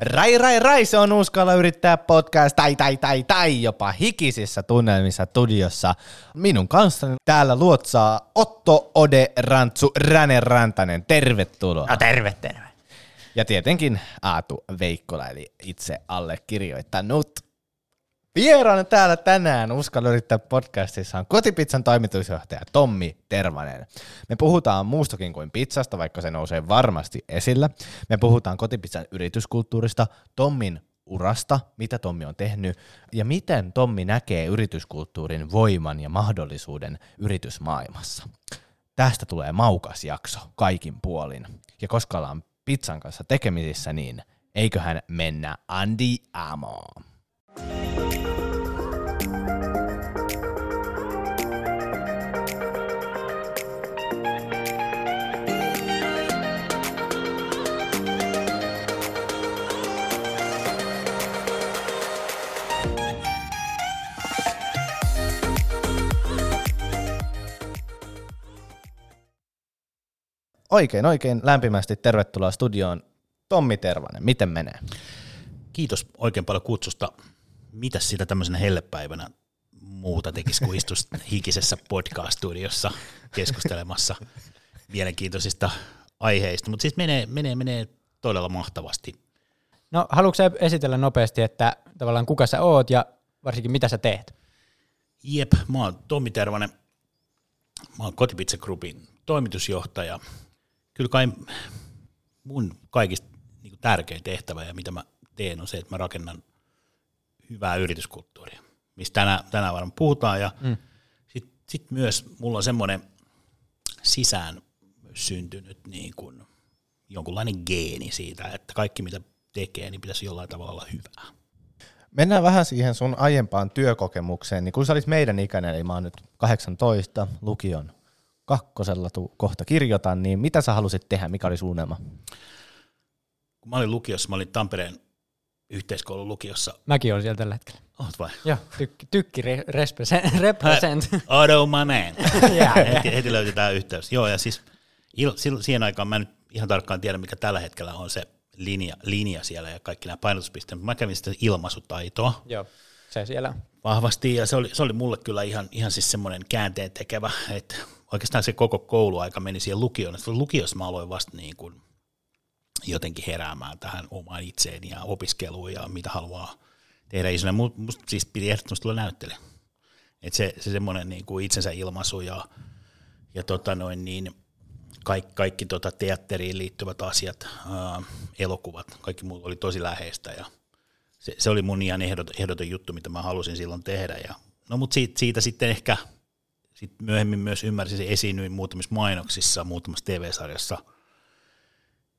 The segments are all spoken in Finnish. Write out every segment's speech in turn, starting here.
Rai, rai, rai, se on Uskalla yrittää podcast, tai, tai, tai, tai, jopa hikisissä tunnelmissa studiossa. Minun kanssani täällä luotsaa Otto Ode Rantsu Räne Rantanen. Tervetuloa. No terve, terve. Ja tietenkin Aatu Veikkola, eli itse allekirjoittanut. Vieraana täällä tänään Uskalla yrittää podcastissa on Kotipizzan toimitusjohtaja Tommi Tervanen. Me puhutaan muustakin kuin pizzasta, vaikka se nousee varmasti esillä. Me puhutaan Kotipizzan yrityskulttuurista, Tommin urasta, mitä Tommi on tehnyt ja miten Tommi näkee yrityskulttuurin voiman ja mahdollisuuden yritysmaailmassa. Tästä tulee maukas jakso kaikin puolin. Ja koska ollaan pizzan kanssa tekemisissä, niin eiköhän mennä Andi Amoon. Oikein, oikein lämpimästi tervetuloa studioon Tommi Tervanen. Miten menee? Kiitos oikein paljon kutsusta. Mitäs sitä tämmöisenä hellepäivänä muuta tekisi kuin istus hikisessä podcast-studiossa keskustelemassa mielenkiintoisista aiheista. Mutta siis menee, menee, menee todella mahtavasti. No haluatko esitellä nopeasti, että tavallaan kuka sä oot ja varsinkin mitä sä teet? Jep, mä oon Tommi Tervanen. Mä oon Kotipizza Groupin toimitusjohtaja. Kyllä kai mun kaikista niin tärkein tehtävä ja mitä mä teen on se, että mä rakennan hyvää yrityskulttuuria, mistä tänään, tänään varmaan puhutaan. Ja mm. sitten sit myös mulla on semmoinen sisään syntynyt niin kuin jonkunlainen geeni siitä, että kaikki mitä tekee, niin pitäisi jollain tavalla olla hyvää. Mennään vähän siihen sun aiempaan työkokemukseen. Niin kun sä olit meidän ikäinen, eli mä oon nyt 18, lukion kakkosella tu, kohta kirjoitan, niin mitä sä halusit tehdä, mikä oli suunnelma? Kun mä olin lukiossa, mä olin Tampereen yhteiskoulun lukiossa. Mäkin olen siellä tällä hetkellä. Oot vai? Joo, tykki, tykki re, represent. Odo my man. heti, heti löytetään yhteys. Joo, ja siis il, siihen aikaan mä en nyt ihan tarkkaan tiedä, mikä tällä hetkellä on se linja, linja siellä ja kaikki nämä painotuspisteet. Mä kävin sitä ilmaisutaitoa. Joo, se siellä. Vahvasti, ja se oli, se oli mulle kyllä ihan, ihan siis semmoinen käänteen tekevä, että oikeastaan se koko kouluaika meni siihen lukioon. Lukiossa mä aloin vasta niin kuin jotenkin heräämään tähän omaan itseeni ja opiskeluun ja mitä haluaa tehdä isona. Musta siis piti ehdottomasti tulla näyttelijä. Että se, se semmoinen niin kuin itsensä ilmaisu ja, ja tota noin niin, kaikki, kaikki tota teatteriin liittyvät asiat, ää, elokuvat, kaikki muu oli tosi läheistä ja se, se oli mun ihan ehdoton, ehdoton juttu, mitä mä halusin silloin tehdä. Ja, no mutta siitä, siitä sitten ehkä sit myöhemmin myös ymmärsin, että esiinnyin muutamissa mainoksissa, muutamassa TV-sarjassa –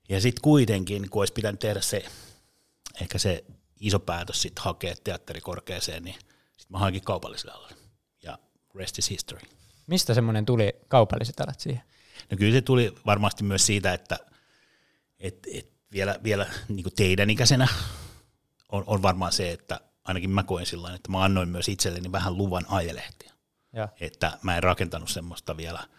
ja sitten kuitenkin, kun olisi pitänyt tehdä se, ehkä se iso päätös sitten hakea teatterikorkeeseen, niin sitten mä hankin kaupalliselle alalle. Ja rest is history. Mistä semmoinen tuli kaupalliset alat siihen? No kyllä se tuli varmasti myös siitä, että et, et vielä, vielä niin teidän ikäisenä on, on varmaan se, että ainakin mä koen sillä että mä annoin myös itselleni vähän luvan ajelehtiä. Ja. Että mä en rakentanut semmoista vielä –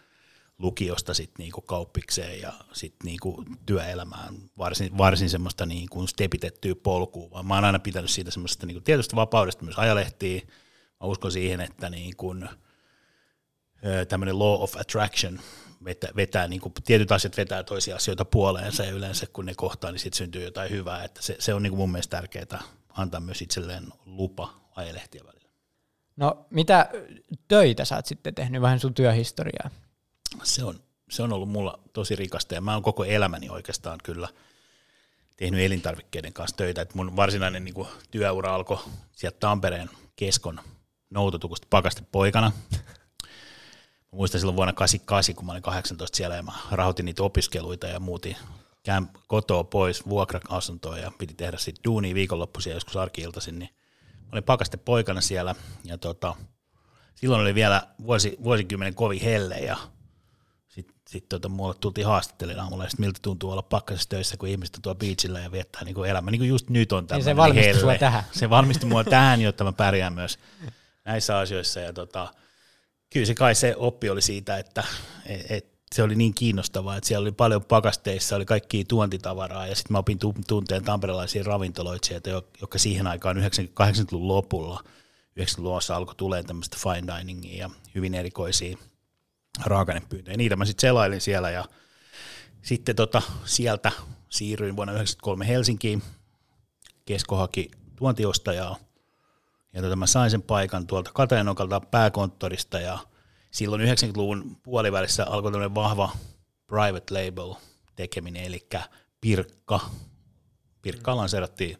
lukiosta sitten niinku kauppikseen ja sitten niinku työelämään varsin, varsin semmoista niinku stepitettyä polkua, vaan mä oon aina pitänyt siitä semmoista niinku tietystä vapaudesta myös ajalehtiä. Mä uskon siihen, että niinku, tämmöinen law of attraction vetää, vetää niinku, tietyt asiat vetää toisia asioita puoleensa ja yleensä kun ne kohtaa, niin sitten syntyy jotain hyvää. Että se, se on niinku mun mielestä tärkeää antaa myös itselleen lupa ajalehtiä välillä. No mitä töitä sä oot sitten tehnyt vähän sun työhistoriaa? se on, se on ollut mulla tosi rikasta ja mä oon koko elämäni oikeastaan kyllä tehnyt elintarvikkeiden kanssa töitä. Et mun varsinainen niin kuin, työura alkoi sieltä Tampereen keskon noutotukusta pakaste poikana. Mä muistan silloin vuonna 88, kun mä olin 18 siellä ja mä rahoitin niitä opiskeluita ja muutin kotoa pois vuokra-asuntoon ja piti tehdä sitten duunia viikonloppuisia joskus arkiiltaisin, niin olin pakaste poikana siellä ja tota, silloin oli vielä vuosi, vuosikymmenen kovin helle ja sitten tota, mulle tultiin haastattelemaan aamulla, ja miltä tuntuu olla pakkasessa töissä, kun ihmiset on tuolla beachillä ja viettää niin kuin elämä. Niin kuin just nyt on tämmöinen niin se valmistui helle. tähän. Se valmistui mua tähän, jotta mä pärjään myös näissä asioissa. Ja tota, kyllä se kai se oppi oli siitä, että et, et, se oli niin kiinnostavaa, että siellä oli paljon pakasteissa, oli kaikki tuontitavaraa ja sitten mä opin tunteen tamperelaisia ravintoloitsijoita, jotka siihen aikaan 80-luvun lopulla, 90-luvun alkoi tulee tämmöistä fine diningia ja hyvin erikoisia raakanepyyntöjä. Niitä mä sitten selailin siellä ja sitten tota, sieltä siirryin vuonna 1993 Helsinkiin. Haki tuontiostajaa ja tota, mä sain sen paikan tuolta Katajanokalta pääkonttorista ja silloin 90-luvun puolivälissä alkoi tämmöinen vahva private label tekeminen, eli Pirkka. Pirkka lanseerattiin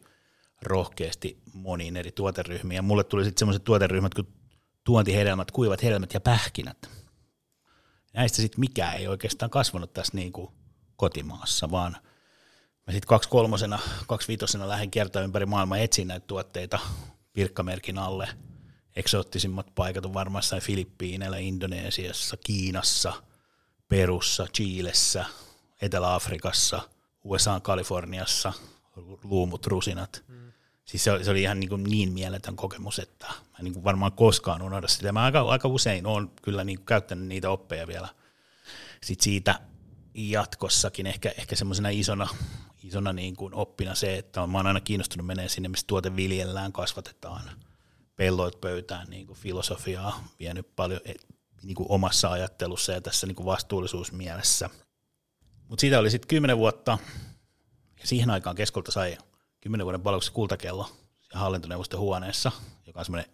rohkeasti moniin eri tuoteryhmiin, ja mulle tuli sitten semmoiset tuoteryhmät kuin tuontihedelmät, kuivat hedelmät ja pähkinät. Näistä sitten mikään ei oikeastaan kasvanut tässä niin kuin kotimaassa, vaan mä sitten kaksi kolmosena, kaksi viitosena lähdin kiertämään ympäri maailmaa etsiä näitä tuotteita Pirkkamerkin alle – eksoottisimmat paikat on varmaan jossain Filippiineillä, Indonesiassa, Kiinassa, Perussa, Chiilessä, Etelä-Afrikassa, USA, Kaliforniassa, luumut, rusinat. Mm. Siis se oli, se oli ihan niin, kuin niin mieletön kokemus, että mä niin kuin varmaan koskaan unohda sitä. Mä aika, aika usein olen kyllä niin kuin käyttänyt niitä oppeja vielä sit siitä jatkossakin. Ehkä, ehkä semmoisena isona, isona niin kuin oppina se, että mä oon aina kiinnostunut menemään sinne, missä tuote viljellään, kasvatetaan – pelloit pöytään niin kuin filosofiaa vienyt paljon e, niin kuin omassa ajattelussa ja tässä niin kuin vastuullisuusmielessä. Mutta siitä oli sitten kymmenen vuotta, ja siihen aikaan keskolta sai kymmenen vuoden palveluksessa kultakello ja hallintoneuvoston huoneessa, joka on semmoinen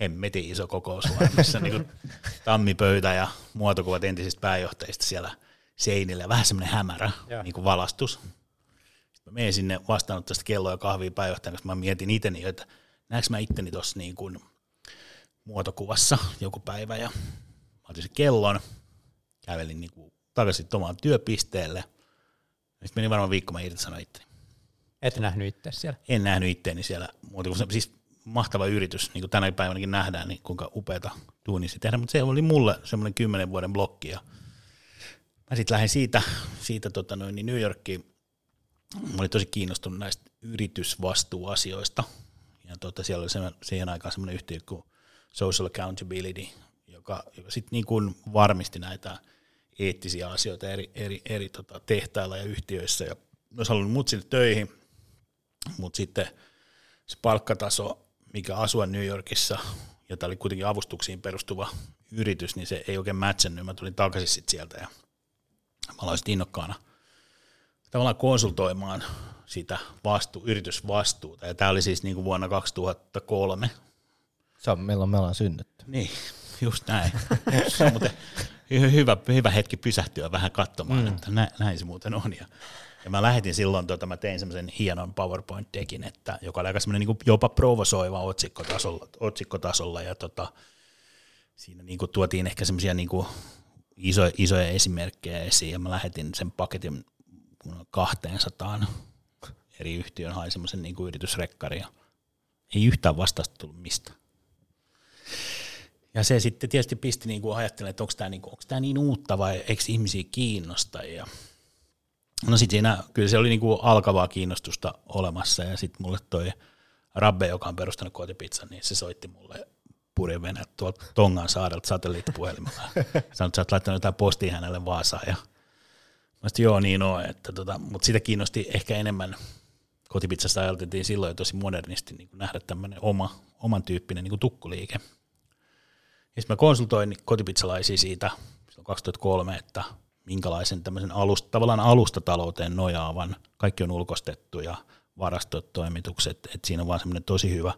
hemmetin iso kokous, missä niin kuin tammipöytä ja muotokuvat entisistä pääjohtajista siellä seinillä vähän semmoinen hämärä niin kuin valastus. Sitten mä menin sinne vastaanottaa tästä kelloa ja kahvia pääjohtajan kanssa, mä mietin itse, että näekö mä itteni tuossa niin kuin muotokuvassa joku päivä ja mä otin sen kellon, kävelin niin kuin takaisin omaan työpisteelle. Sitten meni varmaan viikko, mä irtisanoin itteni. Et nähnyt itse siellä? En nähnyt itteeni siellä muuta kuin se, siis mahtava yritys, niin kuin tänä päivänäkin nähdään, niin kuinka upeata duunisi tehdä, mutta se oli mulle semmoinen kymmenen vuoden blokki ja mä sitten lähdin siitä, siitä tota noin, niin New Yorkiin. Mä olin tosi kiinnostunut näistä yritysvastuuasioista, ja tuota, siellä oli se, siihen aikaan semmoinen yhtiö kuin Social Accountability, joka, joka sitten niin kuin varmisti näitä eettisiä asioita eri, eri, eri tota, tehtailla ja yhtiöissä. Ja olisi halunnut mut sinne töihin, mutta sitten se palkkataso, mikä asua New Yorkissa, ja tämä oli kuitenkin avustuksiin perustuva yritys, niin se ei oikein mätsännyt. Mä tulin takaisin sit sieltä ja mä aloin innokkaana tavallaan konsultoimaan sitä vastu, yritysvastuuta. Ja tämä oli siis niin kuin vuonna 2003. Se on milloin me ollaan synnytty. Niin, just näin. se on muuten hyvä, hyvä hetki pysähtyä vähän katsomaan, mm. että nä, näin se muuten on. Ja, ja mä lähetin silloin, tota, mä tein semmoisen hienon PowerPoint-dekin, että, joka oli aika semmoinen niin jopa provosoiva otsikkotasolla, otsikkotasolla ja tota, siinä niin kuin tuotiin ehkä semmoisia niin iso, isoja esimerkkejä esiin ja mä lähetin sen paketin 200 eri yhtiön hain semmoisen niin yritysrekkari ja ei yhtään vastausta tullut mistä. Ja se sitten tietysti pisti niin kuin ajattelemaan, että onko tämä, niin onko tämä niin uutta vai eikö ihmisiä kiinnosta. Ja no sitten siinä, kyllä se oli niin kuin alkavaa kiinnostusta olemassa ja sitten mulle toi Rabbe, joka on perustanut kotipizzan, niin se soitti mulle purjevenä tuolta Tongan saarelta satelliittipuhelimella. Sanoi, että sä oot laittanut jotain postia hänelle Vaasaan ja Mä sanoin, joo niin on, että tota, mutta sitä kiinnosti ehkä enemmän kotipizzasta ajateltiin silloin jo tosi modernisti niin nähdä tämmöinen oma, oman tyyppinen niin tukkuliike. Ja sitten mä konsultoin kotipizzalaisia siitä silloin 2003, että minkälaisen tämmöisen alusta, tavallaan alustatalouteen nojaavan, kaikki on ulkostettu ja varastot, toimitukset, että siinä on vaan semmoinen tosi hyvä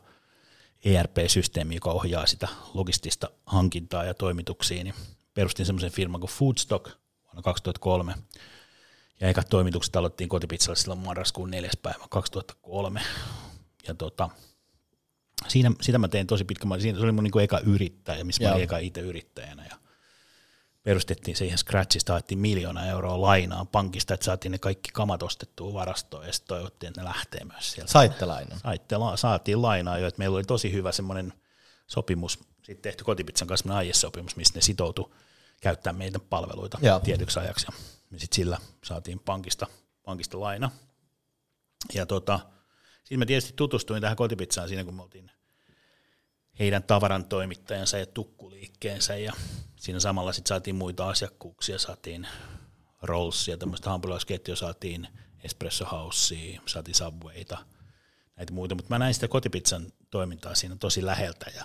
ERP-systeemi, joka ohjaa sitä logistista hankintaa ja toimituksia, niin perustin semmoisen firman kuin Foodstock vuonna 2003, ja ekat toimitukset aloittiin kotipizzalle silloin marraskuun 4. päivä 2003. Ja tota, siinä, sitä mä tein tosi pitkä, siinä se oli mun niin eka yrittäjä, missä Joo. mä olin eka itse yrittäjänä. Ja perustettiin se ihan Scratchista, haettiin miljoona euroa lainaa pankista, että saatiin ne kaikki kamat ostettua varastoon ja sitten toivottiin, että ne lähtee myös sieltä. Saitte lainaa? Saitte, la, saatiin lainaa jo, että meillä oli tosi hyvä semmoinen sopimus, sitten tehty kotipizzan kanssa aiesopimus, missä ne sitoutui käyttää meidän palveluita Joo. tietyksi ajaksi. Me sitten sillä saatiin pankista, pankista laina. Ja tota, siinä mä tietysti tutustuin tähän kotipizzaan siinä, kun me oltiin heidän tavaran toimittajansa ja tukkuliikkeensä. Ja siinä samalla sitten saatiin muita asiakkuuksia, saatiin Rollsia, tämmöistä hampurilaisketjua, saatiin Espresso Housea, saatiin Subwayta, näitä muita, mutta mä näin sitä kotipizzan toimintaa siinä tosi läheltä ja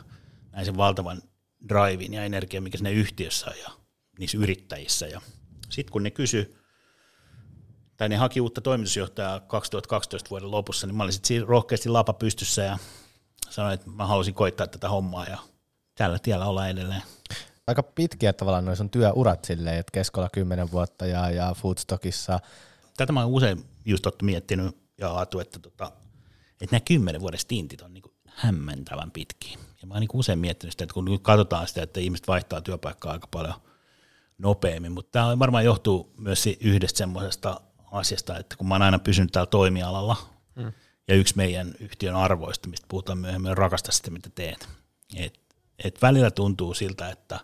näin sen valtavan drivein ja energian, mikä sinne yhtiössä on. Ja niissä yrittäjissä. Ja sitten kun ne kysy, tai ne haki uutta toimitusjohtajaa 2012 vuoden lopussa, niin mä olin sitten rohkeasti lapa pystyssä ja sanoin, että mä haluaisin koittaa tätä hommaa ja tällä tiellä ollaan edelleen. Aika pitkiä tavallaan noin sun työurat silleen, että keskolla 10 vuotta ja, ja Foodstockissa. Tätä mä oon usein just ottu miettinyt ja Aatu, että, tota, että nämä kymmenen vuoden stintit on niinku hämmentävän pitkiä. Ja mä oon niinku usein miettinyt sitä, että kun katsotaan sitä, että ihmiset vaihtaa työpaikkaa aika paljon nopeammin, mutta tämä varmaan johtuu myös yhdestä semmoisesta asiasta, että kun mä oon aina pysynyt täällä toimialalla, mm. ja yksi meidän yhtiön arvoista, mistä puhutaan myöhemmin, on rakasta sitä, mitä teet. Et, et välillä tuntuu siltä, että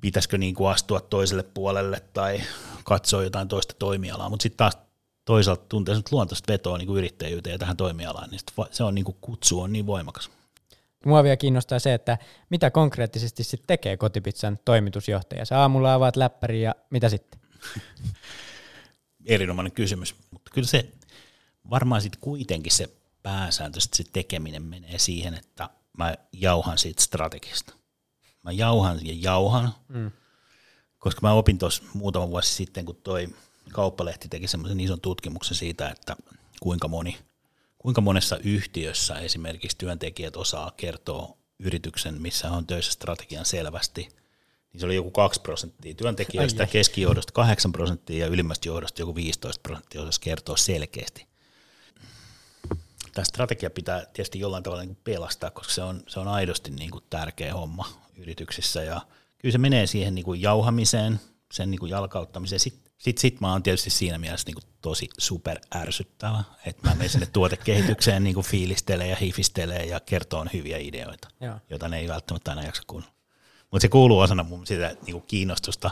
pitäisikö niin kuin astua toiselle puolelle tai katsoa jotain toista toimialaa, mutta sitten taas toisaalta tuntee luontaista vetoa niin kuin yrittäjyyteen ja tähän toimialaan, niin se on niin kuin kutsu on niin voimakas. Mua vielä kiinnostaa se, että mitä konkreettisesti sitten tekee kotipizzan toimitusjohtaja. Sä aamulla avaat läppäri ja mitä sitten? Erinomainen kysymys, mutta kyllä se varmaan sitten kuitenkin se pääsääntöisesti se tekeminen menee siihen, että mä jauhan siitä strategista. Mä jauhan ja jauhan, mm. koska mä opin tuossa muutama vuosi sitten, kun toi kauppalehti teki semmoisen ison tutkimuksen siitä, että kuinka moni, kuinka monessa yhtiössä esimerkiksi työntekijät osaa kertoa yrityksen, missä on töissä strategian selvästi, niin se oli joku 2 prosenttia työntekijöistä, keskijohdosta 8 prosenttia ja ylimmästä johdosta joku 15 prosenttia osasi kertoa selkeästi. Tämä strategia pitää tietysti jollain tavalla niin pelastaa, koska se on, se on aidosti niin kuin tärkeä homma yrityksissä ja kyllä se menee siihen niin kuin jauhamiseen, sen niin kuin jalkauttamiseen. Sitten sit, sit mä oon tietysti siinä mielessä niin kuin tosi super ärsyttävä, että mä menen sinne tuotekehitykseen niin kuin fiilistelee ja hifistelee ja kertoo hyviä ideoita, Joo. joita ne ei välttämättä aina jaksa kuunnella. Mutta se kuuluu osana mun sitä niin kuin kiinnostusta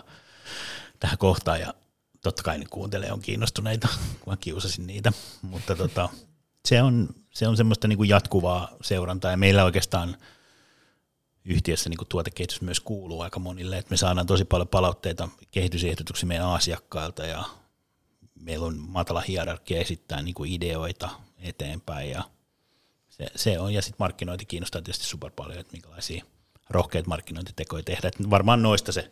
tähän kohtaan ja totta kai ne kuuntelee on kiinnostuneita, kun mä kiusasin niitä, mutta tota, se on, se on semmoista niin kuin jatkuvaa seurantaa ja meillä oikeastaan yhtiössä niin tuotekehitys myös kuuluu aika monille, että me saadaan tosi paljon palautteita kehitysehdotuksia meidän asiakkailta ja meillä on matala hierarkia esittää niin kuin ideoita eteenpäin ja se, se on, ja sitten markkinointi kiinnostaa tietysti super paljon, että minkälaisia rohkeita markkinointitekoja tehdä, että varmaan noista se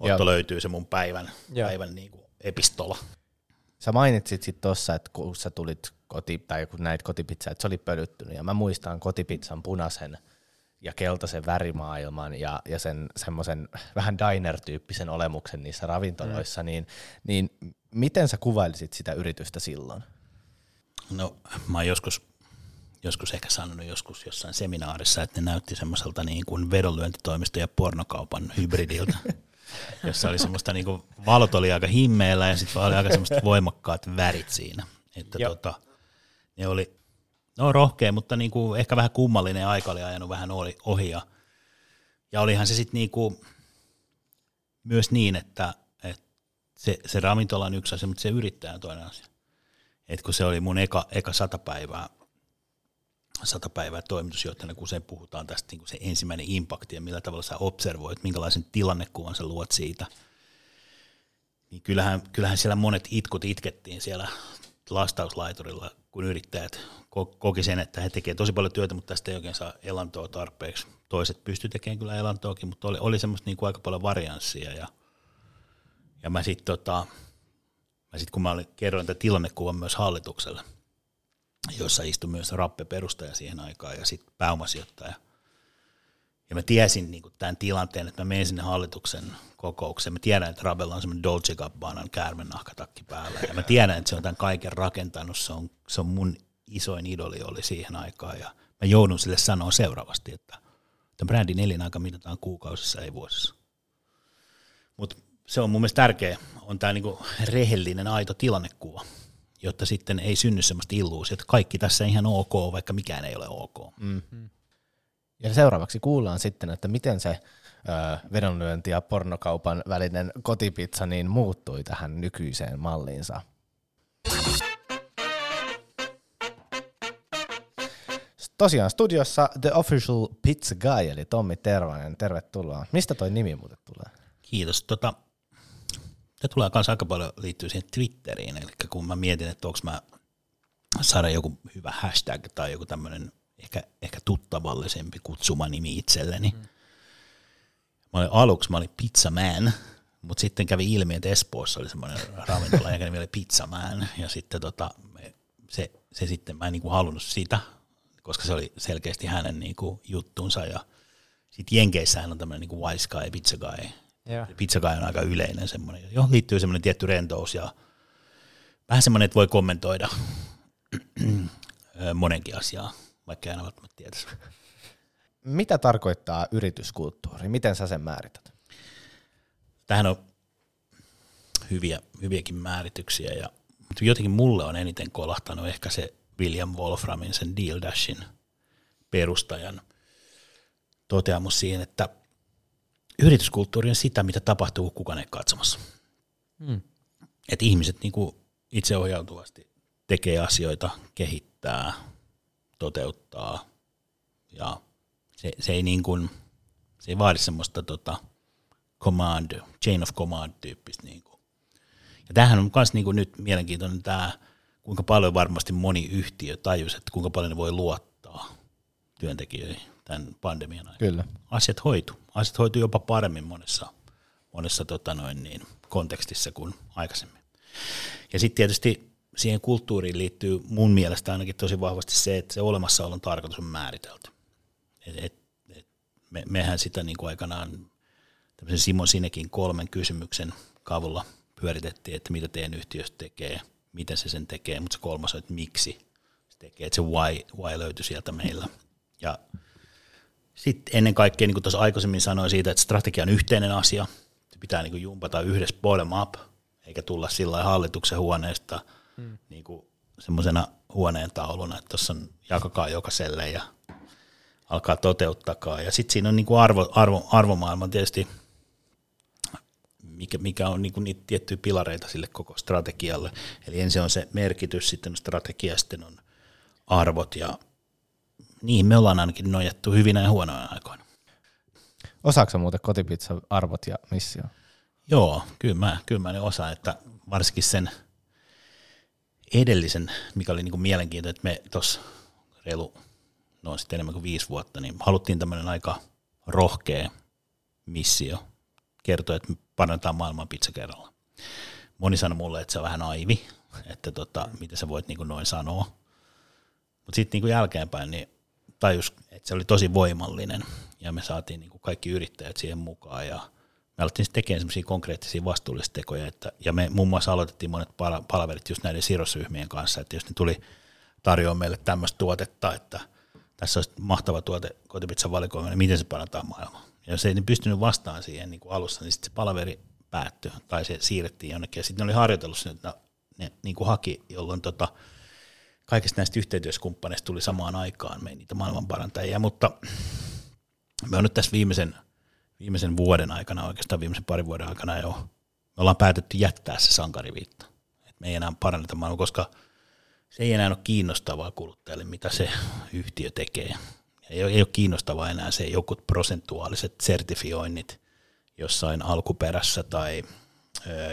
Otto löytyy se mun päivän, päivän niin kuin epistola. Sä mainitsit sitten tuossa, että kun sä tulit koti, tai kun näit kotipizzaa, että se oli pölyttynyt, ja mä muistan kotipizzan punaisen ja keltaisen värimaailman ja, ja sen semmoisen vähän diner-tyyppisen olemuksen niissä ravintoloissa, mm. niin, niin miten sä kuvailisit sitä yritystä silloin? No mä oon joskus, joskus ehkä sanonut joskus jossain seminaarissa, että ne näytti semmoiselta niin kuin vedonlyöntitoimisto ja pornokaupan hybridiltä, jossa oli semmoista niin kuin, valot oli aika himmeillä ja sitten oli aika semmoista voimakkaat värit siinä. Että tota, ne oli, no rohkea, mutta niin kuin ehkä vähän kummallinen aika oli ajanut vähän ohi. Ja, ja olihan se sitten niin kuin myös niin, että, että se, se ravintola on yksi asia, mutta se yrittäjä on toinen asia. Et kun se oli mun eka, eka sata päivää, sata päivää toimitusjohtajana, kun usein puhutaan tästä niin kuin se ensimmäinen impakti ja millä tavalla sä observoit, minkälaisen tilannekuvan sä luot siitä, niin kyllähän, kyllähän siellä monet itkut itkettiin siellä lastauslaiturilla, kun yrittäjät koki sen, että he tekevät tosi paljon työtä, mutta tästä ei oikein saa elantoa tarpeeksi. Toiset pysty tekemään kyllä elantoakin, mutta oli, oli semmoista niin kuin aika paljon varianssia. Ja, ja mä sitten tota, mä sit, kun mä olin, kerroin tätä tilannekuvan myös hallitukselle, jossa istui myös Rappe perustaja siihen aikaan ja sitten pääomasijoittaja – ja mä tiesin niin kuin tämän tilanteen, että mä menen sinne hallituksen kokoukseen. Mä tiedän, että Rabella on semmoinen Dolce Gabbanan käärmenahkatakki päällä. Ja mä tiedän, että se on tämän kaiken rakentanut. Se on, se on mun isoin idoli oli siihen aikaan. Ja mä joudun sille sanoa seuraavasti, että tämän brändin elinaika mitataan kuukausissa, ei vuosissa. Mutta se on mun mielestä tärkeä, on tämä niinku rehellinen, aito tilannekuva, jotta sitten ei synny semmoista illuusiota, että kaikki tässä ihan ok, vaikka mikään ei ole ok. Mm-hmm. Ja seuraavaksi kuullaan sitten, että miten se vedonlyönti ja pornokaupan välinen kotipizza niin muuttui tähän nykyiseen malliinsa. Tosiaan studiossa The Official Pizza Guy, eli Tommi Tervanen, tervetuloa. Mistä toi nimi muuten tulee? Kiitos. Tota, se tulee myös aika paljon liittyy siihen Twitteriin, eli kun mä mietin, että onko mä saada joku hyvä hashtag tai joku tämmöinen ehkä, ehkä tuttavallisempi kutsumanimi itselleni. Mm. Mä olin aluksi, mä olin Pizza Man, mutta sitten kävi ilmi, että Espoossa oli semmoinen ravintola, joka nimi oli Pizza Man, ja sitten tota, se, se sitten, mä en niin kuin halunnut sitä, koska se oli selkeästi hänen niin kuin juttunsa, ja sitten Jenkeissähän on tämmöinen niin Wise Guy, Pizza Guy. Yeah. Pizza Guy on aika yleinen semmoinen, johon liittyy semmoinen tietty rentous ja vähän semmoinen, että voi kommentoida monenkin asiaa, vaikka ei aina välttämättä tietäisi. Mitä tarkoittaa yrityskulttuuri? Miten sä sen määrität? Tähän on hyviä, hyviäkin määrityksiä, ja, mutta jotenkin mulle on eniten kolahtanut ehkä se William Wolframin, sen Deal Dashin perustajan toteamus siihen, että yrityskulttuuri on sitä, mitä tapahtuu, kun kukaan ei katsomassa. Hmm. Että ihmiset niin kuin itseohjautuvasti tekee asioita, kehittää, toteuttaa ja se, se ei niin kuin, se ei vaadi semmoista tota command, chain of command tyyppistä. Niin kuin. Ja tämähän on myös niin kuin nyt mielenkiintoinen tämä, kuinka paljon varmasti moni yhtiö tajusi, että kuinka paljon ne voi luottaa työntekijöihin tämän pandemian aikana. Kyllä. Asiat hoitu. Asiat hoitu jopa paremmin monessa, monessa tota noin niin, kontekstissa kuin aikaisemmin. Ja sitten tietysti siihen kulttuuriin liittyy mun mielestä ainakin tosi vahvasti se, että se olemassaolon tarkoitus on määritelty. Et, et, et me, mehän sitä niin kuin aikanaan tämmöisen Simon Sinekin kolmen kysymyksen kavulla pyöritettiin, että mitä teidän yhtiöstä tekee, miten se sen tekee, mutta se kolmas on, että miksi se tekee, että se why, why löytyi sieltä meillä. Ja sitten ennen kaikkea, niin kuin tuossa aikaisemmin sanoin siitä, että strategia on yhteinen asia, se pitää niin kuin jumpata yhdessä bottom up, eikä tulla sillä hallituksen huoneesta hmm. niin kuin semmoisena huoneen tauluna, että tuossa on jakakaa jokaiselle ja alkaa toteuttakaa. Ja sitten siinä on niin kuin arvo, arvo, arvomaailma tietysti, mikä, mikä on niin kuin niitä tiettyjä pilareita sille koko strategialle. Eli ensin on se merkitys, sitten on strategia, sitten on arvot ja niihin me ollaan ainakin nojattu hyvinä ja huonoina aikoina. Osaatko muuten kotipizza arvot ja missio? Joo, kyllä mä, kyllä mä ne osaan, että varsinkin sen edellisen, mikä oli niin kuin mielenkiintoinen, että me tuossa reilu, no sitten enemmän kuin viisi vuotta, niin haluttiin tämmöinen aika rohkea missio kertoa, että me parannetaan maailman pizza kerralla. Moni sanoi mulle, että se on vähän aivi, että tota, mitä sä voit niin kuin noin sanoa. Mutta sitten niin jälkeenpäin niin tajus, että se oli tosi voimallinen ja me saatiin niin kuin kaikki yrittäjät siihen mukaan ja me alettiin tekemään semmoisia konkreettisia vastuullistekoja, että, ja me muun muassa aloitettiin monet palaverit just näiden sidosryhmien kanssa, että jos ne tuli tarjoamaan meille tämmöistä tuotetta, että tässä olisi mahtava tuote kotipizzan valikoima, niin miten se parantaa maailmaa. Ja jos ei ne pystynyt vastaan siihen niin kuin alussa, niin sitten se palaveri päättyi, tai se siirrettiin jonnekin, ja sitten ne oli harjoitellut sen, että ne niin kuin haki, jolloin tota, kaikista näistä yhteistyöskumppaneista tuli samaan aikaan me niitä maailmanparantajia, mutta me on nyt tässä viimeisen – viimeisen vuoden aikana, oikeastaan viimeisen parin vuoden aikana jo, me ollaan päätetty jättää se sankariviitta. Et me ei enää paranneta maailmaa, koska se ei enää ole kiinnostavaa kuluttajalle, mitä se yhtiö tekee. Ei ole, ei ole kiinnostavaa enää se jokut prosentuaaliset sertifioinnit jossain alkuperässä tai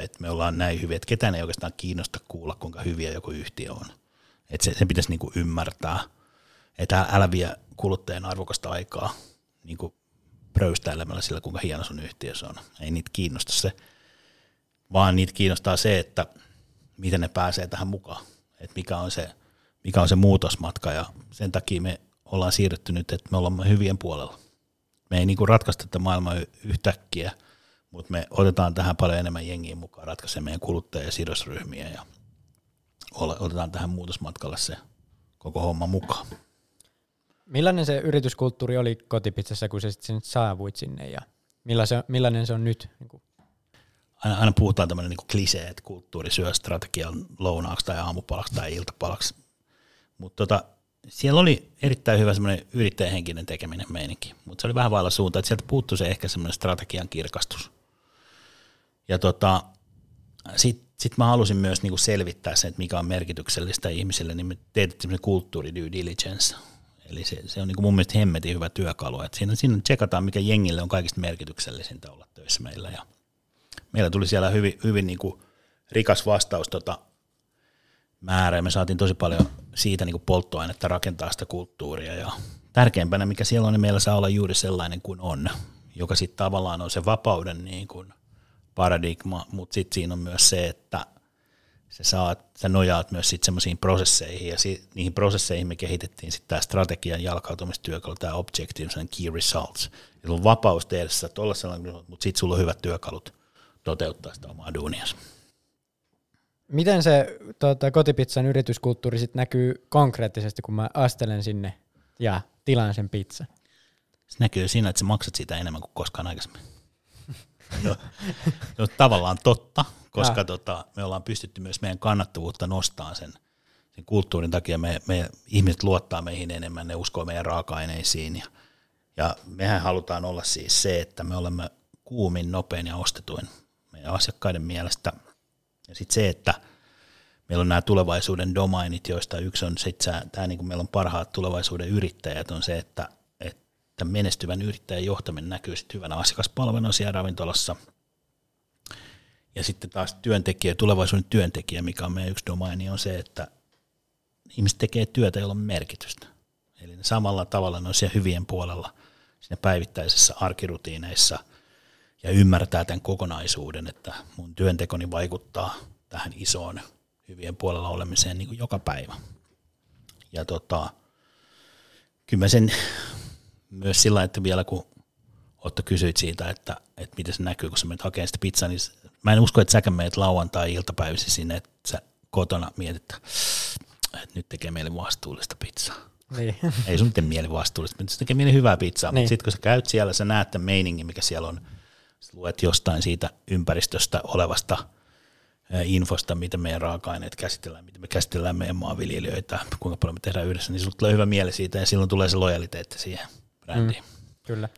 että me ollaan näin hyviä, että ketään ei oikeastaan kiinnosta kuulla, kuinka hyviä joku yhtiö on. Että se, se pitäisi niinku ymmärtää, että älä vie kuluttajan arvokasta aikaa niinku pröystäilemällä sillä, kuinka hieno sun yhtiö on. Ei niitä kiinnosta se, vaan niitä kiinnostaa se, että miten ne pääsee tähän mukaan, että mikä on se, mikä on se muutosmatka ja sen takia me ollaan siirretty nyt, että me ollaan hyvien puolella. Me ei niinku ratkaista tätä maailmaa yhtäkkiä, mutta me otetaan tähän paljon enemmän jengiä mukaan ratkaisemaan meidän kuluttajia ja sidosryhmiä ja otetaan tähän muutosmatkalle se koko homma mukaan. Millainen se yrityskulttuuri oli kotipizzassa, kun sä sitten saavuit sinne ja millainen, millainen se on nyt? Niin aina, aina puhutaan tämmöinen niin klisee, että kulttuuri syö strategian lounaaksi tai aamupalaksi tai iltapalaksi. Mutta tota, siellä oli erittäin hyvä semmoinen yrittäjähenkinen tekeminen meininki, mutta se oli vähän vailla suunta, että sieltä puuttui se ehkä semmoinen strategian kirkastus. Ja tota, sitten sit mä halusin myös niinku selvittää sen, että mikä on merkityksellistä ihmisille, niin me teetettiin semmoinen kulttuuri due diligence, Eli se, se on niin kuin mun mielestä hemmetin hyvä työkalu. Et siinä, siinä tsekataan, mikä jengille on kaikista merkityksellisintä olla töissä meillä. Ja meillä tuli siellä hyvin, hyvin niin kuin rikas vastaus tota määrä. Me saatiin tosi paljon siitä niin kuin polttoainetta rakentaa sitä kulttuuria. Ja tärkeimpänä, mikä siellä on, niin meillä saa olla juuri sellainen kuin on, joka sitten tavallaan on se vapauden niin kuin paradigma, mutta sitten siinä on myös se, että sä, saat, sä nojaat myös sitten semmoisiin prosesseihin, ja si, niihin prosesseihin me kehitettiin sitten tämä strategian jalkautumistyökalu, tämä Objectives and Key Results. Ja on vapaus tehdä sitä olla sellainen, mutta sitten sulla on hyvät työkalut toteuttaa sitä omaa duunias. Miten se tota, kotipizzan yrityskulttuuri sitten näkyy konkreettisesti, kun mä astelen sinne ja tilaan sen pizza? Se näkyy siinä, että sä maksat siitä enemmän kuin koskaan aikaisemmin. no, no, tavallaan totta, koska tota, me ollaan pystytty myös meidän kannattavuutta nostamaan sen, sen kulttuurin takia. Me, me, ihmiset luottaa meihin enemmän, ne uskoo meidän raaka-aineisiin. Ja, ja mehän halutaan olla siis se, että me olemme kuumin, nopein ja ostetuin meidän asiakkaiden mielestä. Ja sitten se, että meillä on nämä tulevaisuuden domainit, joista yksi on sitten tämä niin kuin meillä on parhaat tulevaisuuden yrittäjät, on se, että, että menestyvän yrittäjän johtaminen näkyy sitten hyvänä asiakaspalveluna siellä ravintolassa – ja sitten taas työntekijä, tulevaisuuden työntekijä, mikä on meidän yksi domaini, on se, että ihmiset tekee työtä, jolla on merkitystä. Eli samalla tavalla ne on siellä hyvien puolella siinä päivittäisissä arkirutiineissa ja ymmärtää tämän kokonaisuuden, että mun työntekoni vaikuttaa tähän isoon hyvien puolella olemiseen niin kuin joka päivä. Ja tota, kyllä mä sen myös sillä, että vielä kun Otto kysyit siitä, että, että miten se näkyy, kun sä menet hakemaan sitä pizzaa, niin mä en usko, että säkään meet lauantai-iltapäivisin sinne, että sä kotona mietit, että nyt tekee meille vastuullista pizzaa. Niin. Ei sun tee mieli vastuullista, mutta se tekee mieli hyvää pizzaa. Niin. Mutta sitten kun sä käyt siellä, sä näet tämän meiningin, mikä siellä on. Sä luet jostain siitä ympäristöstä olevasta infosta, miten meidän raaka-aineet käsitellään, miten me käsitellään meidän maanviljelijöitä, kuinka paljon me tehdään yhdessä, niin sulla tulee hyvä mieli siitä ja silloin tulee se lojaliteetti siihen brändiin. Mm, kyllä.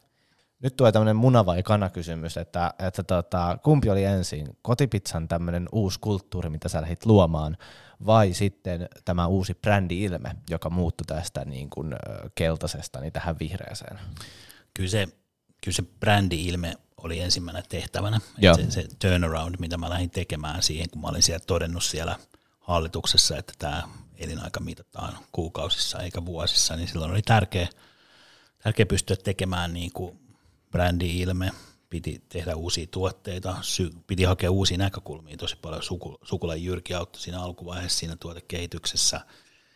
Nyt tulee tämmöinen muna vai kana kysymys, että, että tota, kumpi oli ensin, kotipizzan tämmöinen uusi kulttuuri, mitä sä lähdit luomaan, vai sitten tämä uusi brändi-ilme, joka muuttui tästä niin kuin keltaisesta niin tähän vihreäseen? Kyllä se, kyllä se brändi-ilme oli ensimmäinen tehtävänä. Se, se turnaround, mitä mä lähdin tekemään siihen, kun mä olin siellä todennut siellä hallituksessa, että tämä elinaika mitataan kuukausissa eikä vuosissa, niin silloin oli tärkeä, tärkeä pystyä tekemään niin kuin brändi-ilme, piti tehdä uusia tuotteita, sy- piti hakea uusia näkökulmia tosi paljon. Suku, Sukulan Jyrki auttoi siinä alkuvaiheessa siinä tuotekehityksessä.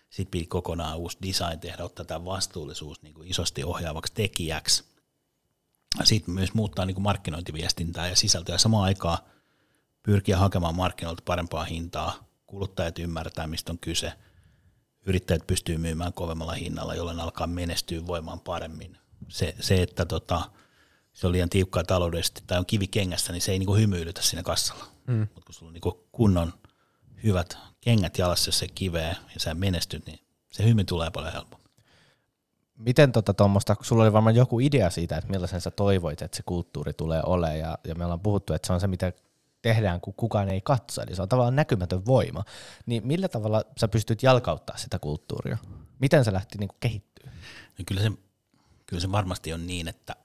Sitten piti kokonaan uusi design tehdä, ottaa tämä vastuullisuus niin kuin isosti ohjaavaksi tekijäksi. Sitten myös muuttaa niin kuin markkinointiviestintää ja sisältöä samaan aikaan pyrkiä hakemaan markkinoilta parempaa hintaa, kuluttajat ymmärtää, mistä on kyse, yrittäjät pystyy myymään kovemmalla hinnalla, jolloin alkaa menestyä voimaan paremmin. Se, se että tota, se on liian tiukkaa taloudellisesti tai on kivi kengässä, niin se ei niinku hymyilytä siinä kassalla. Mm. Mutta kun sulla on niinku kunnon hyvät kengät jalassa, jos se kiveä ja sä menestyt, niin se hymy tulee paljon helpommin. Miten tota tuommoista, sulla oli varmaan joku idea siitä, että millaisen sä toivoit, että se kulttuuri tulee olemaan, ja, ja me ollaan puhuttu, että se on se, mitä tehdään, kun kukaan ei katso, eli se on tavallaan näkymätön voima. Niin millä tavalla sä pystyt jalkauttaa sitä kulttuuria? Miten se lähti niinku kehittyä? No kyllä, se, kyllä se varmasti on niin, että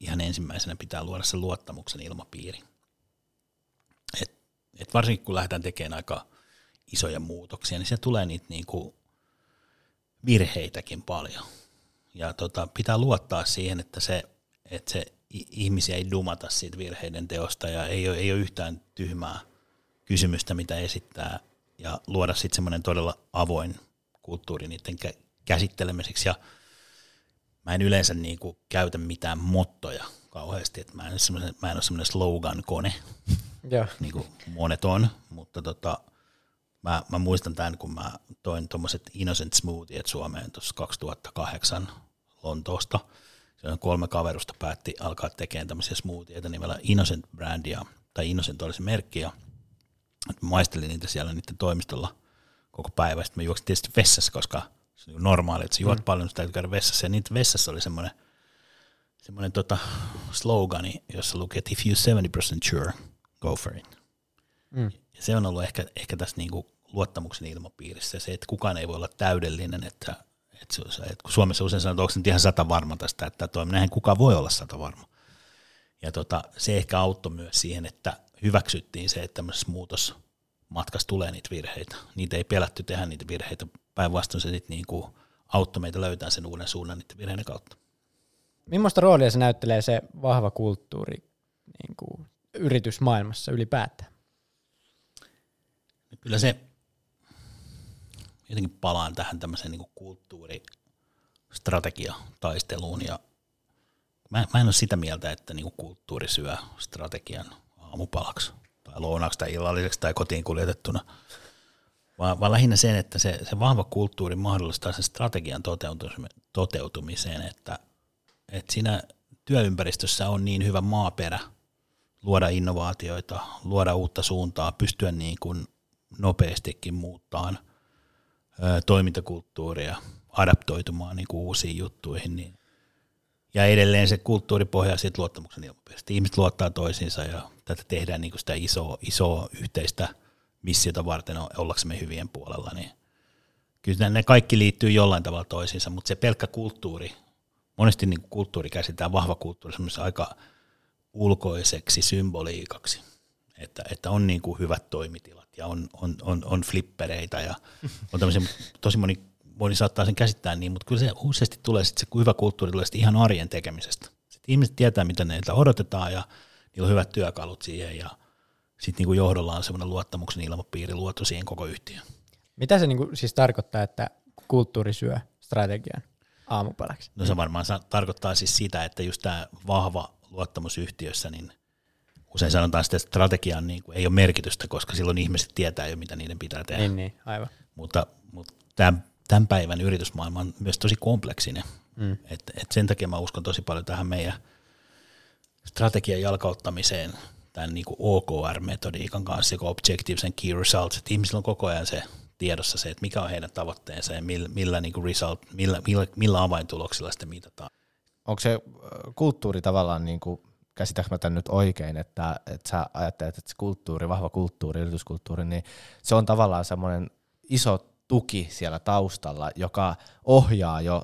ihan ensimmäisenä pitää luoda se luottamuksen ilmapiiri. Et, et varsinkin kun lähdetään tekemään aika isoja muutoksia, niin se tulee niitä niinku virheitäkin paljon. Ja tota, pitää luottaa siihen, että se, että se ihmisiä ei dumata siitä virheiden teosta ja ei ole, ei ole yhtään tyhmää kysymystä, mitä esittää ja luoda sitten semmoinen todella avoin kulttuuri niiden käsittelemiseksi. Ja mä en yleensä niin kuin käytä mitään mottoja kauheasti, että mä en, mä en ole semmoinen slogan-kone, niin kuin monet on, mutta tota, mä, mä muistan tämän, kun mä toin tuommoiset Innocent Smoothiet Suomeen tuossa 2008 Lontoosta. on kolme kaverusta päätti alkaa tekemään tämmöisiä smoothieita nimellä Innocent Brandia, tai Innocent oli se merkki, ja maistelin niitä siellä niiden toimistolla koko päivä. Sitten mä juoksin tietysti vessassa, koska se on normaali, että sä juot mm. paljon, sitä täytyy käydä vessassa. Ja niitä vessassa oli semmoinen, semmoinen tota slogani, jossa luki, että if you're 70% sure, go for it. Mm. Se on ollut ehkä, ehkä tässä niinku luottamuksen ilmapiirissä se, että kukaan ei voi olla täydellinen, että, Et se, et kun Suomessa usein sanotaan, että onko nyt ihan sata varma tästä, että toimii, näin kukaan voi olla sata varma. Ja tota, se ehkä auttoi myös siihen, että hyväksyttiin se, että tämmöisessä muutosmatkassa tulee niitä virheitä. Niitä ei pelätty tehdä niitä virheitä. Päinvastoin se sitten niinku auttoi meitä löytää sen uuden suunnan niiden virheiden kautta. Millaista roolia se näyttelee se vahva kulttuuri niin kuin yritysmaailmassa ylipäätään? Kyllä se, jotenkin palaan tähän tämmöiseen niin kulttuuristrategiataisteluun ja mä, mä en ole sitä mieltä, että niin kulttuuri syö strategian aamupalaksi tai lounaksi tai illalliseksi tai kotiin kuljetettuna, vaan, vaan lähinnä sen, että se, se vahva kulttuuri mahdollistaa sen strategian toteutumiseen, että, että siinä työympäristössä on niin hyvä maaperä luoda innovaatioita, luoda uutta suuntaa, pystyä niin kuin nopeastikin muuttaan toimintakulttuuria, adaptoitumaan niin kuin uusiin juttuihin. Niin. Ja edelleen se kulttuuri pohjaa siitä luottamuksen ilmapiiristä. Ihmiset luottaa toisiinsa ja tätä tehdään niin kuin sitä isoa, isoa yhteistä missiota varten ollaksemme hyvien puolella. Niin kyllä ne kaikki liittyy jollain tavalla toisiinsa, mutta se pelkkä kulttuuri, monesti niin kuin kulttuuri käsitään, vahva kulttuuri, aika ulkoiseksi symboliikaksi, että, että on niin kuin hyvät toimitilat ja on, on, on, on flippereitä ja on tämmöisiä, tosi moni, moni saattaa sen käsittää niin, mutta kyllä se useasti tulee sitten se hyvä kulttuuri tulee ihan arjen tekemisestä. Sitten ihmiset tietää, mitä neiltä odotetaan ja niillä on hyvät työkalut siihen ja sitten niin johdolla on semmoinen luottamuksen ilmapiiri luotu siihen koko yhtiöön. Mitä se niin siis tarkoittaa, että kulttuuri syö strategian aamupalaksi? No se varmaan tarkoittaa siis sitä, että just tämä vahva luottamus yhtiössä, niin usein sanotaan että strategiaan niin kuin ei ole merkitystä, koska silloin ihmiset tietää jo, mitä niiden pitää tehdä. Niin, niin aivan. Mutta, mutta tämän, tämän päivän yritysmaailma on myös tosi kompleksinen. Mm. Et, et sen takia mä uskon tosi paljon tähän meidän strategian jalkauttamiseen tämän niin kuin OKR-metodiikan kanssa, joka Objectives and Key Results, että ihmisillä on koko ajan se tiedossa se, että mikä on heidän tavoitteensa ja millä, millä, niin kuin result, millä, millä, millä avaintuloksilla sitä mitataan. Onko se kulttuuri tavallaan niin kuin käsitäkö mä tämän nyt oikein, että, että sä ajattelet, että se kulttuuri, vahva kulttuuri, yrityskulttuuri, niin se on tavallaan semmoinen iso tuki siellä taustalla, joka ohjaa jo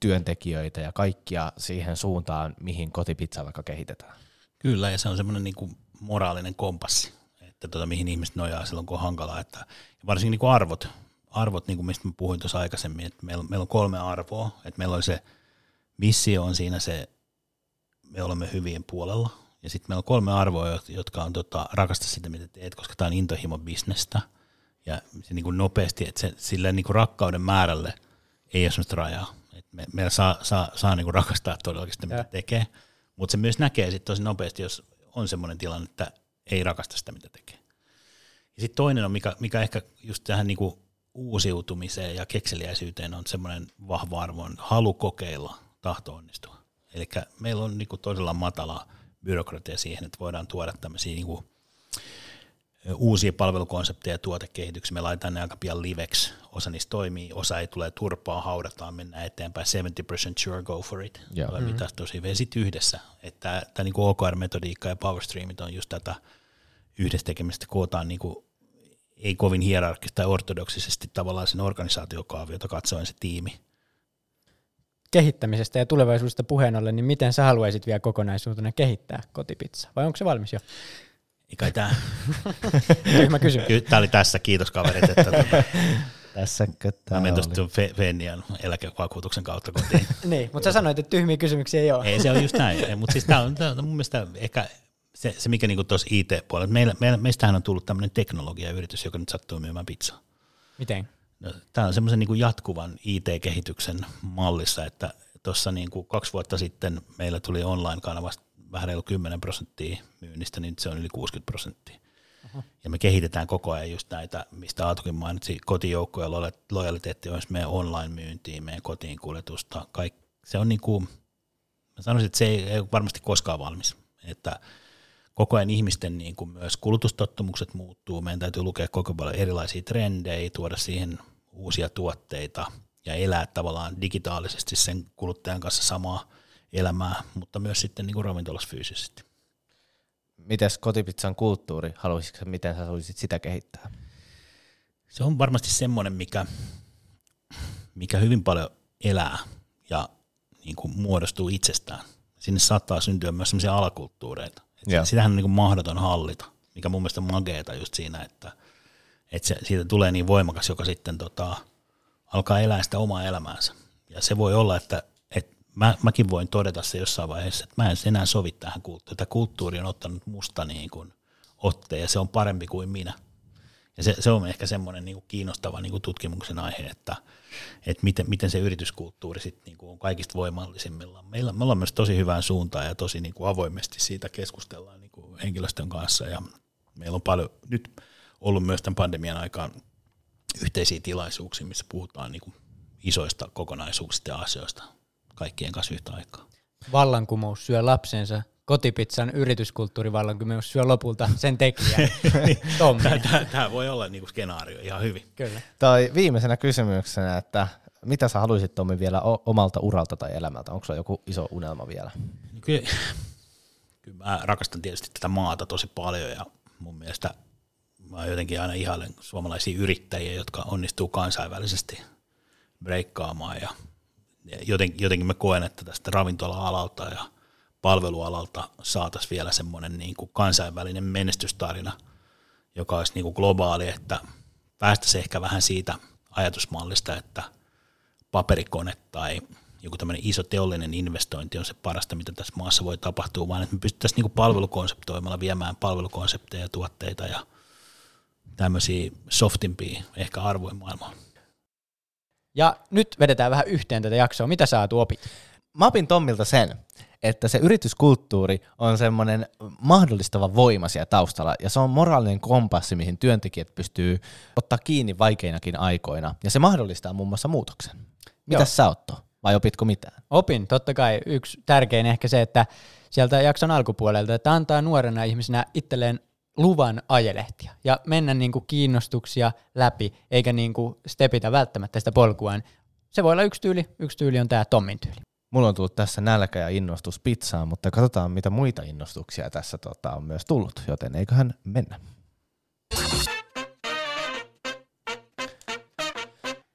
työntekijöitä ja kaikkia siihen suuntaan, mihin kotipizza vaikka kehitetään. Kyllä, ja se on semmoinen niin kuin moraalinen kompassi, että tota, mihin ihmiset nojaa silloin, kun on hankalaa. Että, ja varsinkin niin kuin arvot, arvot niin kuin mistä mä puhuin tuossa aikaisemmin, että meillä, meillä on kolme arvoa, että meillä on se missio on siinä se me olemme hyvien puolella. Ja sitten meillä on kolme arvoa, jotka on tota, rakasta sitä, mitä teet, koska tämä on intohimo bisnestä. Ja se niin kuin nopeasti, että se, sillä niin kuin rakkauden määrälle ei ole sellaista rajaa. Et me, meillä saa, saa, saa niin kuin rakastaa todellakin sitä, mitä ja. tekee. Mutta se myös näkee sitten tosi nopeasti, jos on semmoinen tilanne, että ei rakasta sitä, mitä tekee. Ja sitten toinen on, mikä, mikä ehkä just tähän niin kuin uusiutumiseen ja kekseliäisyyteen on semmoinen vahva arvo, on halu kokeilla, tahto onnistua. Eli meillä on niin kuin todella matala byrokratia siihen, että voidaan tuoda tämmöisiä niin kuin uusia palvelukonsepteja tuotekehityksiä. Me laitetaan ne aika pian liveksi. Osa niistä toimii, osa ei tule turpaa, haudataan, mennään eteenpäin. 70% sure, go for it. Toimii mm-hmm. tosi hyvin. Sitten yhdessä. Että tämä niin OKR-metodiikka ja Powerstreamit on just tätä yhdessä tekemistä. Kootaan niin kuin, ei kovin hierarkista tai ortodoksisesti tavallaan sen organisaatiokaaviota katsoen se tiimi kehittämisestä ja tulevaisuudesta puheen ollen, niin miten sä haluaisit vielä kokonaisuutena kehittää kotipizza? Vai onko se valmis jo? Ei kai tää. Tyhmä kysymys. Kyllä tää oli tässä, kiitos kaverit. Että tuota, tässä tämä Mä tuosta Fennian eläkevakuutuksen kautta kotiin. niin, mutta sä sanoit, että tyhmiä kysymyksiä ei ole. ei, se on just näin. mutta siis tää on, tää on mun mielestä ehkä se, se mikä niinku tuossa IT-puolella, meillä, meillä, meistähän on tullut tämmöinen teknologiayritys, joka nyt sattuu myymään pizzaa. Miten? Tämä on semmoisen niin jatkuvan IT-kehityksen mallissa, että tuossa niin kuin kaksi vuotta sitten meillä tuli online-kanavasta vähän reilu 10 prosenttia myynnistä, niin se on yli 60 prosenttia. Aha. Ja me kehitetään koko ajan just näitä, mistä Aatukin mainitsi, kotijoukkoja, lojaliteetti on meidän online-myyntiin, meidän kotiin kuljetusta. Kaik, se on niin kuin, mä sanoisin, että se ei, ei varmasti koskaan valmis. Että koko ajan ihmisten niin kuin myös kulutustottumukset muuttuu, meidän täytyy lukea koko paljon erilaisia trendejä, tuoda siihen uusia tuotteita ja elää tavallaan digitaalisesti sen kuluttajan kanssa samaa elämää, mutta myös sitten niin kuin ravintolassa fyysisesti. Mites kotipizzan kulttuuri, haluaisitko miten sä haluaisit sitä kehittää? Se on varmasti semmoinen, mikä, mikä hyvin paljon elää ja niin kuin muodostuu itsestään. Sinne saattaa syntyä myös sellaisia alakulttuureita. Et sitähän on niin kuin mahdoton hallita, mikä mun mielestä on mageeta just siinä, että, että se, siitä tulee niin voimakas, joka sitten tota, alkaa elää sitä omaa elämäänsä. Ja se voi olla, että, että mä, mäkin voin todeta se jossain vaiheessa, että mä en enää sovi tähän kulttuuriin. Tämä kulttuuri on ottanut musta niin kuin otteen ja se on parempi kuin minä. Ja se, se on ehkä semmoinen niin kuin kiinnostava niin kuin tutkimuksen aihe, että, että miten, miten se yrityskulttuuri sit niin kuin on kaikista voimallisimmillaan. Meillä, me ollaan myös tosi hyvään suuntaan ja tosi niin kuin avoimesti siitä keskustellaan niin kuin henkilöstön kanssa ja meillä on paljon nyt ollut myös tämän pandemian aikaan yhteisiä tilaisuuksia, missä puhutaan niin kuin isoista kokonaisuuksista ja asioista kaikkien kanssa yhtä aikaa. Vallankumous syö lapsensa kotipizzan yrityskulttuurivallankumous syö lopulta sen tekijän, Tommi. Tämä voi olla niinku skenaario ihan hyvin. Kyllä. Tai viimeisenä kysymyksenä, että mitä sä haluaisit Tommi vielä omalta uralta tai elämältä? Onko sulla joku iso unelma vielä? Kyllä, kyllä mä rakastan tietysti tätä maata tosi paljon ja mun mielestä mä jotenkin aina ihailen suomalaisia yrittäjiä, jotka onnistuu kansainvälisesti breikkaamaan ja jotenkin, jotenkin mä koen, että tästä ravintola-alalta ja palvelualalta saataisiin vielä semmoinen niin kuin kansainvälinen menestystarina, joka olisi niin kuin globaali, että päästäisiin ehkä vähän siitä ajatusmallista, että paperikone tai joku tämmöinen iso teollinen investointi on se parasta, mitä tässä maassa voi tapahtua, vaan että me pystyttäisiin niin palvelukonseptoimalla viemään palvelukonsepteja ja tuotteita ja tämmöisiä softimpia ehkä arvoja maailmaan. Ja nyt vedetään vähän yhteen tätä jaksoa. Mitä sä opit? Mä opin Tommilta sen, että se yrityskulttuuri on semmoinen mahdollistava voima siellä taustalla, ja se on moraalinen kompassi, mihin työntekijät pystyy ottaa kiinni vaikeinakin aikoina, ja se mahdollistaa muun muassa muutoksen. Mitä sä Otto? Vai opitko mitään? Opin, totta kai. Yksi tärkein ehkä se, että sieltä jakson alkupuolelta, että antaa nuorena ihmisenä itselleen luvan ajelehtia ja mennä niin kuin kiinnostuksia läpi, eikä niin kuin stepitä välttämättä sitä polkuaan. Se voi olla yksi tyyli, yksi tyyli on tämä Tommin tyyli. Mulla on tullut tässä nälkä ja innostus pizzaan, mutta katsotaan mitä muita innostuksia tässä tota, on myös tullut, joten eiköhän mennä.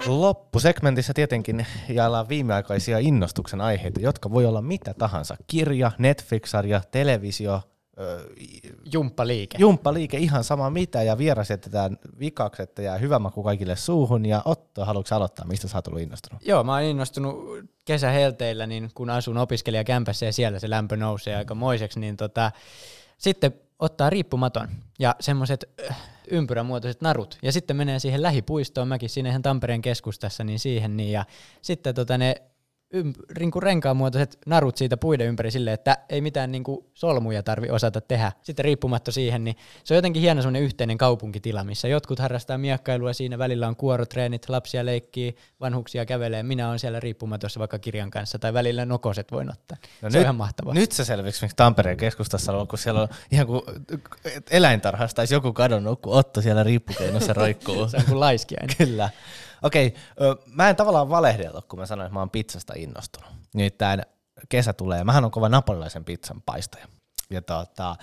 Loppusegmentissä tietenkin jaellaan viimeaikaisia innostuksen aiheita, jotka voi olla mitä tahansa. Kirja, Netflix-sarja, televisio, Jumppaliike. Jumppaliike, ihan sama mitä, ja vieras jätetään vikaksi, että jää hyvä maku kaikille suuhun, ja Otto, haluatko aloittaa, mistä sä oot ollut innostunut? Joo, mä oon innostunut kesähelteillä, niin kun asun opiskelijakämpässä ja siellä se lämpö nousee aika moiseksi, niin tota, sitten ottaa riippumaton ja semmoiset ympyrämuotoiset narut, ja sitten menee siihen lähipuistoon, mäkin siinä ihan Tampereen keskustassa, niin siihen, niin, ja sitten tota ne rinku muotoiset narut siitä puiden ympäri silleen, että ei mitään niinku solmuja tarvi osata tehdä. Sitten riippumatta siihen, niin se on jotenkin hieno semmoinen yhteinen kaupunkitila, missä jotkut harrastaa miekkailua, siinä välillä on kuorotreenit, lapsia leikkii, vanhuksia kävelee, minä olen siellä riippumatossa vaikka kirjan kanssa, tai välillä nokoset voin ottaa. No se nyt, on ihan mahtavaa. Nyt se selviksi, miksi Tampereen keskustassa on, kun siellä on ihan kuin eläintarhasta joku kadonnut, kun Otto siellä riippukeinossa roikkuu. se on kuin laiskiainen. Kyllä. Okei, okay, mä en tavallaan valehdellut, kun mä sanoin, että mä oon pizzasta innostunut. Nimittäin kesä tulee, mähän on kova napolilaisen pizzan paistaja. Ja tota,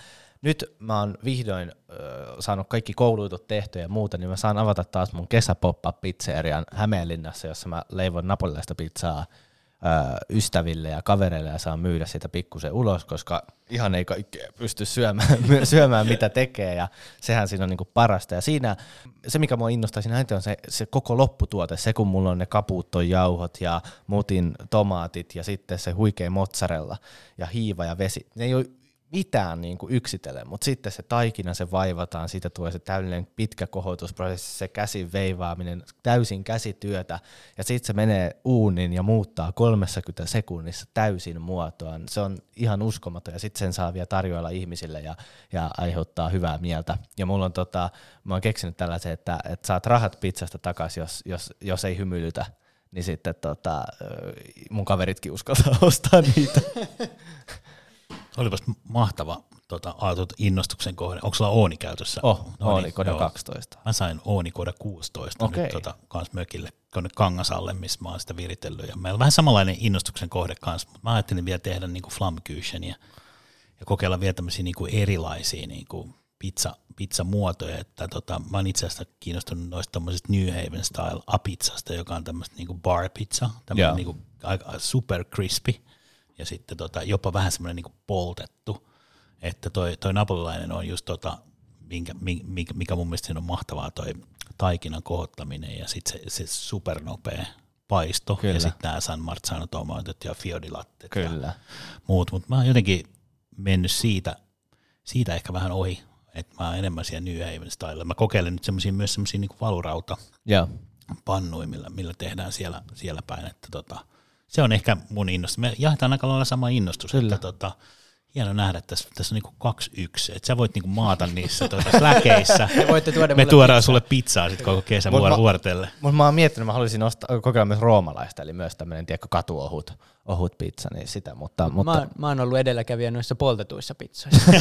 nyt mä oon vihdoin ö, saanut kaikki koulutut tehtyä ja muuta, niin mä saan avata taas mun kesäpoppa pizzerian Hämeenlinnassa, jossa mä leivon napolilaista pizzaa ystäville ja kavereille ja saa myydä sitä pikkusen ulos, koska ihan ei kaikkea pysty syömään, syömään mitä tekee ja sehän siinä on niinku parasta. Ja siinä se, mikä mua innostaa siinä on se, se koko lopputuote, se kun mulla on ne kapuutton jauhot ja mutin tomaatit ja sitten se huikea mozzarella ja hiiva ja vesi. Ne ei ole mitään niin kuin yksitellen, mutta sitten se taikina, se vaivataan, siitä tulee se täydellinen pitkä kohotusprosessi, se käsin veivaaminen, täysin käsityötä, ja sitten se menee uunin ja muuttaa 30 sekunnissa täysin muotoaan. Se on ihan uskomaton, ja sitten sen saa vielä tarjoilla ihmisille ja, ja aiheuttaa hyvää mieltä. Ja mulla on tota, mä oon keksinyt tällaisen, että, että saat rahat pizzasta takaisin, jos, jos, jos ei hymyilytä, niin sitten tota, mun kaveritkin uskaltaa ostaa niitä. Olipas mahtava tota, aatut innostuksen kohde. Onko sulla Ooni käytössä? Oh, no Ooni Koda 12. Mä sain Ooni Koda 16 okay. nyt tota, kans mökille tuonne Kangasalle, missä mä oon sitä viritellyt. Ja meillä on vähän samanlainen innostuksen kohde kanssa, mutta mä ajattelin vielä tehdä niinku flammekyysheniä ja kokeilla vielä tämmöisiä niinku erilaisia niinku pizza, pizzamuotoja, että tota, mä oon itse asiassa kiinnostunut noista New Haven style apizzasta, joka on tämmöistä niinku bar pizza, tämmöinen niinku aika super crispy ja sitten tota, jopa vähän semmoinen niinku poltettu, että toi, toi napolilainen on just tota, minkä, mikä, mikä mun mielestä siinä on mahtavaa toi taikinan kohottaminen ja sitten se, se supernopea paisto Kyllä. ja sitten nämä San Marzano tomatit ja fiodilattet ja Kyllä. muut, mutta mä oon jotenkin mennyt siitä, siitä ehkä vähän ohi, että mä oon enemmän siellä New Haven style. Mä kokeilen nyt semmosia, myös semmoisia niinku valurauta pannuja, millä, millä tehdään siellä, siellä päin, että tota, se on ehkä mun innostus. Me jaetaan aika lailla sama innostus, Kyllä. että tota, hieno nähdä, että tässä, tässä on niinku kaksi yksi, että sä voit niinku maata niissä tota, släkeissä. Te voitte tuoda Me tuodaan pizzaa. sulle pizzaa sitten koko kesän Mut vuor- mä- vuorotelle. Mutta mä oon miettinyt, mä haluaisin ostaa, kokeilla myös roomalaista, eli myös tämmöinen, tiedätkö, katuohut ohut pizza, niin sitä, mutta, Mä, mutta oon- mä oon ollut edelläkävijä noissa poltetuissa pizzoissa.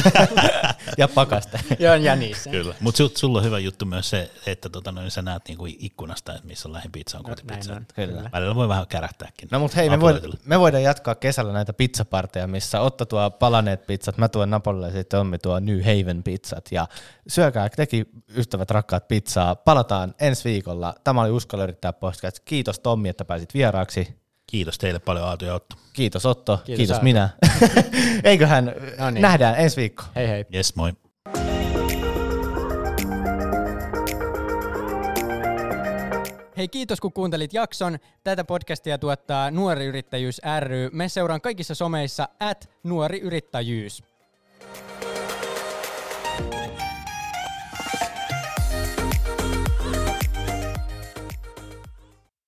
ja pakaste. Joo, ja niissä. Kyllä, mutta sulla on hyvä juttu myös se, että tota, noin, sä näet niinku ikkunasta, että missä on lähin pizza, on No, kotipizza. on, Kyllä. Välillä voi vähän kärähtääkin. No mutta hei, me, void, Aplodilla. me voidaan jatkaa kesällä näitä pizzaparteja, missä Otto tuo palaneet pizzat, mä tuon Napolille ja sitten Tommi tuo New Haven pizzat. Ja syökää teki ystävät rakkaat pizzaa. Palataan ensi viikolla. Tämä oli Uskalla yrittää podcast. Kiitos Tommi, että pääsit vieraaksi. Kiitos teille paljon Aatu ja Otto. Kiitos Otto. Kiitos, Kiitos, minä. Eiköhän No niin. nähdään ensi viikko. Hei hei. Yes, moi. Hei kiitos kun kuuntelit jakson. Tätä podcastia tuottaa Nuori Yrittäjyys ry. Me seuraan kaikissa someissa at Nuori Yrittäjyys.